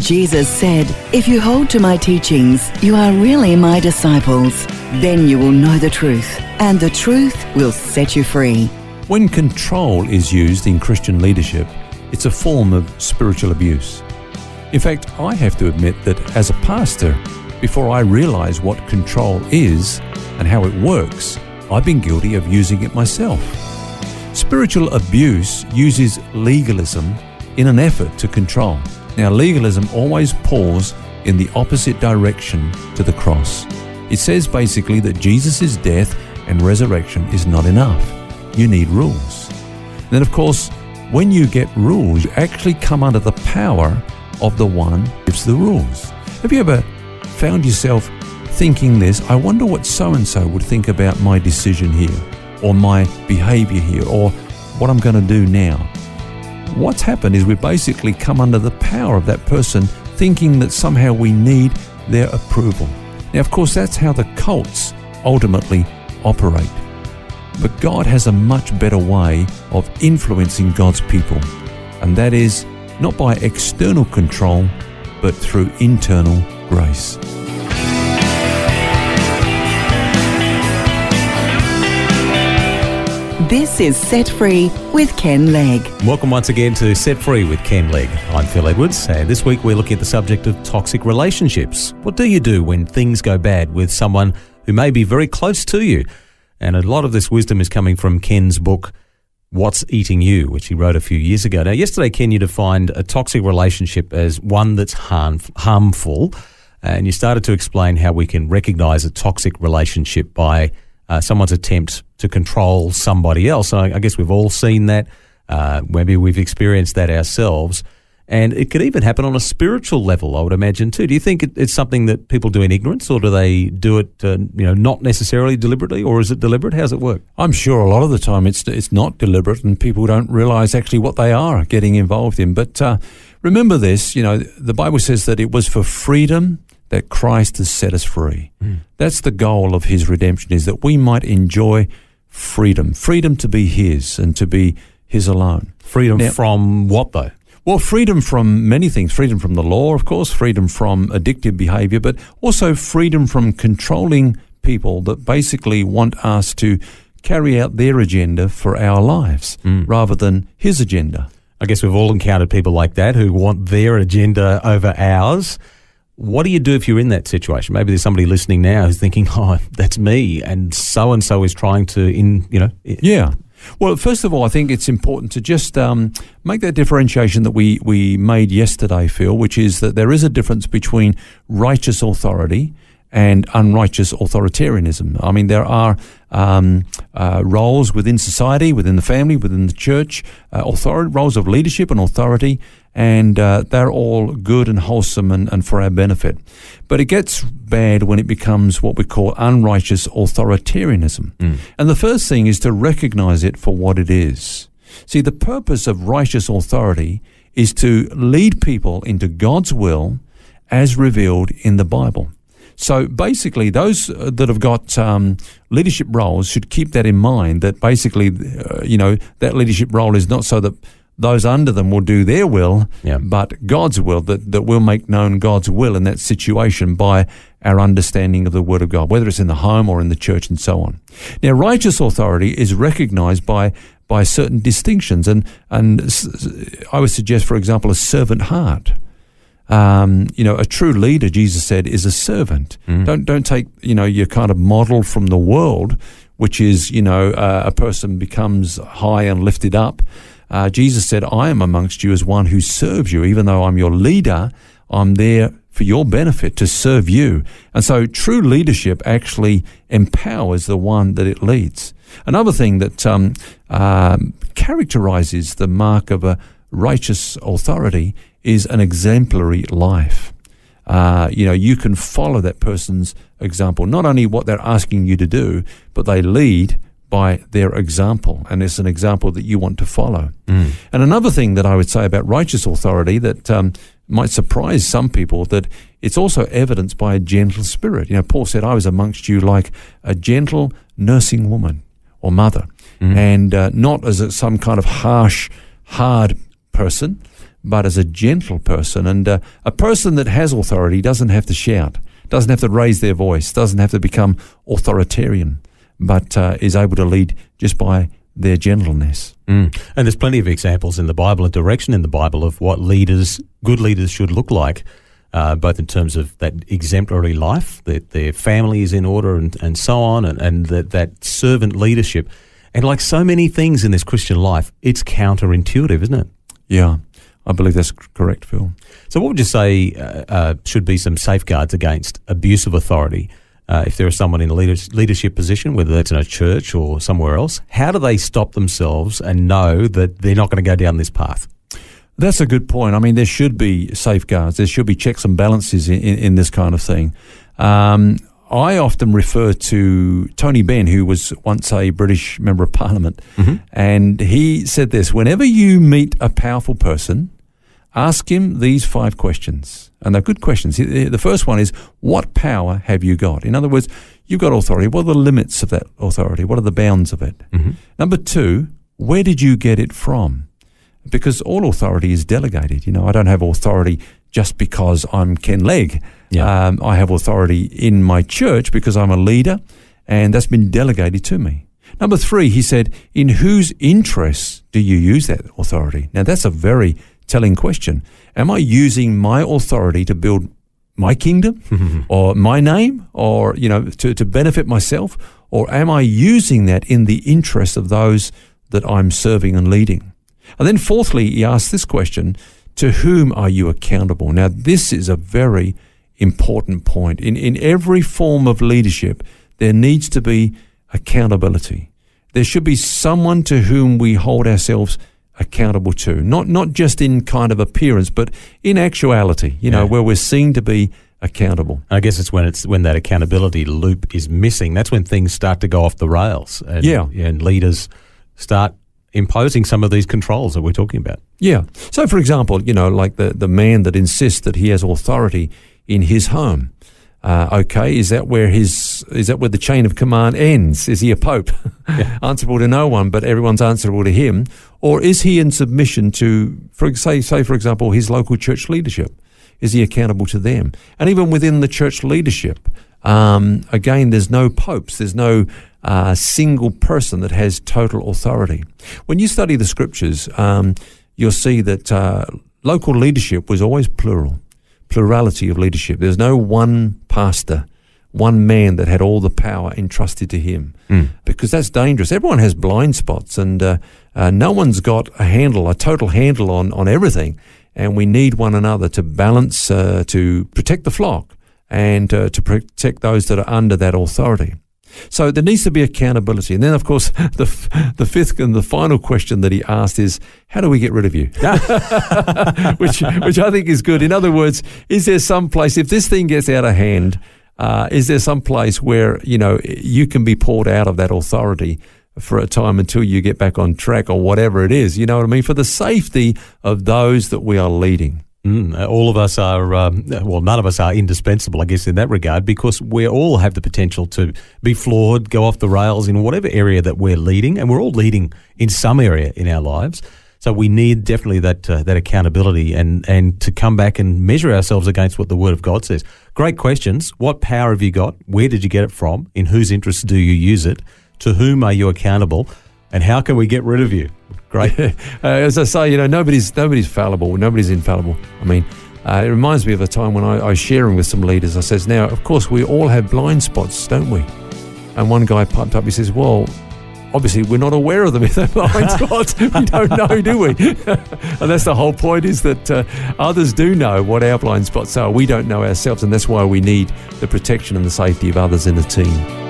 Jesus said, If you hold to my teachings, you are really my disciples. Then you will know the truth, and the truth will set you free. When control is used in Christian leadership, it's a form of spiritual abuse. In fact, I have to admit that as a pastor, before I realize what control is and how it works, I've been guilty of using it myself. Spiritual abuse uses legalism in an effort to control. Now, legalism always pulls in the opposite direction to the cross. It says basically that Jesus' death and resurrection is not enough. You need rules. Then, of course, when you get rules, you actually come under the power of the one who gives the rules. Have you ever found yourself thinking this? I wonder what so and so would think about my decision here, or my behavior here, or what I'm going to do now what's happened is we've basically come under the power of that person, thinking that somehow we need their approval. Now, of course, that's how the cults ultimately operate. But God has a much better way of influencing God's people, and that is not by external control, but through internal grace. This is Set Free with Ken Legg. Welcome once again to Set Free with Ken Legg. I'm Phil Edwards, and this week we're looking at the subject of toxic relationships. What do you do when things go bad with someone who may be very close to you? And a lot of this wisdom is coming from Ken's book, What's Eating You, which he wrote a few years ago. Now, yesterday, Ken, you defined a toxic relationship as one that's harm, harmful, and you started to explain how we can recognize a toxic relationship by uh, someone's attempt to control somebody else. I, I guess we've all seen that. Uh, maybe we've experienced that ourselves. And it could even happen on a spiritual level, I would imagine too. Do you think it, it's something that people do in ignorance, or do they do it, uh, you know, not necessarily deliberately, or is it deliberate? How does it work? I'm sure a lot of the time it's it's not deliberate, and people don't realise actually what they are getting involved in. But uh, remember this, you know, the Bible says that it was for freedom that Christ has set us free. Mm. That's the goal of his redemption is that we might enjoy freedom, freedom to be his and to be his alone. Freedom now, from what though? Well, freedom from many things. Freedom from the law, of course, freedom from addictive behavior, but also freedom from controlling people that basically want us to carry out their agenda for our lives mm. rather than his agenda. I guess we've all encountered people like that who want their agenda over ours. What do you do if you're in that situation? Maybe there's somebody listening now who's thinking, "Oh, that's me," and so and so is trying to, in you know, yeah. Well, first of all, I think it's important to just um, make that differentiation that we we made yesterday, Phil, which is that there is a difference between righteous authority and unrighteous authoritarianism. I mean, there are um, uh, roles within society, within the family, within the church, uh, authority, roles of leadership and authority, and uh, they're all good and wholesome and, and for our benefit. But it gets bad when it becomes what we call unrighteous authoritarianism. Mm. And the first thing is to recognize it for what it is. See, the purpose of righteous authority is to lead people into God's will as revealed in the Bible. So basically, those uh, that have got um, leadership roles should keep that in mind. That basically, uh, you know, that leadership role is not so that those under them will do their will, yeah. but God's will, that, that we'll make known God's will in that situation by our understanding of the Word of God, whether it's in the home or in the church and so on. Now, righteous authority is recognized by by certain distinctions, and and I would suggest, for example, a servant heart. Um, you know, a true leader, Jesus said, is a servant. Mm. Don't don't take you know your kind of model from the world, which is you know uh, a person becomes high and lifted up. Uh, Jesus said, "I am amongst you as one who serves you, even though I'm your leader. I'm there for your benefit to serve you." And so, true leadership actually empowers the one that it leads. Another thing that um, um, characterizes the mark of a righteous authority is an exemplary life. uh, you know, you can follow that person's example. Not only what they're asking you to do, but they lead by their example, and it's an example that you want to follow. Mm. And another thing that I would say about righteous authority that um, might surprise some people that it's also evidenced by a gentle spirit. You know, Paul said, "I was amongst you like a gentle nursing woman or mother," Mm. and uh, not as a, some kind of harsh, hard person, but as a gentle person. And uh, a person that has authority doesn't have to shout, doesn't have to raise their voice, doesn't have to become authoritarian, but uh, is able to lead just by their gentleness. Mm. And there's plenty of examples in the Bible and direction in the Bible of what leaders, good leaders, should look like, uh, both in terms of that exemplary life, that their family is in order, and, and so on, and, and that, that servant leadership. And like so many things in this Christian life, it's counterintuitive, isn't it? Yeah, I believe that's correct, Phil. So, what would you say uh, uh, should be some safeguards against abuse of authority? Uh, if there is someone in a leadership position, whether that's in a church or somewhere else, how do they stop themselves and know that they're not going to go down this path? That's a good point. I mean, there should be safeguards. There should be checks and balances in, in, in this kind of thing. Um, I often refer to Tony Benn, who was once a British member of Parliament, and he said this: whenever you meet a powerful person, ask him these five questions, and they're good questions. The first one is, "What power have you got?" In other words, you've got authority. What are the limits of that authority? What are the bounds of it? Number two, where did you get it from? because all authority is delegated. You know, I don't have authority just because I'm Ken Legg. Yeah. Um, I have authority in my church because I'm a leader, and that's been delegated to me. Number three, he said, in whose interests do you use that authority? Now, that's a very telling question. Am I using my authority to build my kingdom or my name or, you know, to, to benefit myself? Or am I using that in the interest of those that I'm serving and leading? And then, fourthly, he asks this question To whom are you accountable? Now, this is a very important point. In, in every form of leadership, there needs to be accountability. There should be someone to whom we hold ourselves accountable to, not, not just in kind of appearance, but in actuality, you know, Yeah. where we're seen to be accountable. I guess it's when it's when that accountability loop is missing. That's when things start to go off the rails. And, Yeah. and leaders start imposing some of these controls that we're talking about. Yeah. So, for example, you know, like the, the man that insists that he has authority in his home. Uh, okay, is that where his is that where the chain of command ends? Is he a pope, answerable to no one, but everyone's answerable to him, or is he in submission to, for say, say for example, his local church leadership? Is he accountable to them? And even within the church leadership, um, again, there's no popes, there's no uh, single person that has total authority. When you study the scriptures, um, you'll see that uh, local leadership was always plural, plurality of leadership. There's no one pastor, one man that had all the power entrusted to him, because that's dangerous. Everyone has blind spots, and uh, uh, no one's got a handle, a total handle on on everything. And we need one another to balance, uh, to protect the flock, and uh, to protect those that are under that authority. So there needs to be accountability. And then, of course, the, the fifth and the final question that he asked is, how do we get rid of you? which, which I think is good. In other words, is there some place, if this thing gets out of hand, uh, is there some place where, you know, you can be pulled out of that authority for a time until you get back on track or whatever it is? You know what I mean? For the safety of those that we are leading. Mm, uh, all of us are, um, well, none of us are indispensable, I guess, in that regard, because we all have the potential to be flawed, go off the rails in whatever area that we're leading, and we're all leading in some area in our lives. So we need definitely that uh, that accountability and and to come back and measure ourselves against what the Word of God says. Great questions. What power have you got? Where did you get it from? In whose interests do you use it? To whom are you accountable? And how can we get rid of you? Great. uh, as I say, you know, nobody's nobody's fallible. Nobody's infallible. I mean, uh, it reminds me of a time when I, I was sharing with some leaders. I says, now, of course, we all have blind spots, don't we? And one guy piped up. He says, well. Obviously, we're not aware of them if they're blind spots. we don't know, do we? and that's the whole point: is that uh, others do know what our blind spots are. We don't know ourselves, and that's why we need the protection and the safety of others in the team.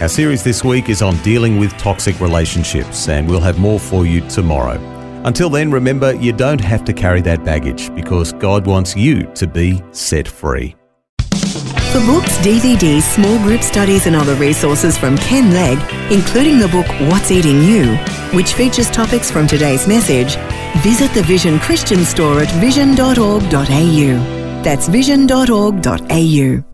Our series this week is on dealing with toxic relationships, and we'll have more for you tomorrow. Until then, remember you don't have to carry that baggage because God wants you to be set free. For books, DVDs, small group studies, and other resources from Ken Legg, including the book What's Eating You, which features topics from today's message, visit the Vision Christian store at vision.org.au. That's vision.org.au.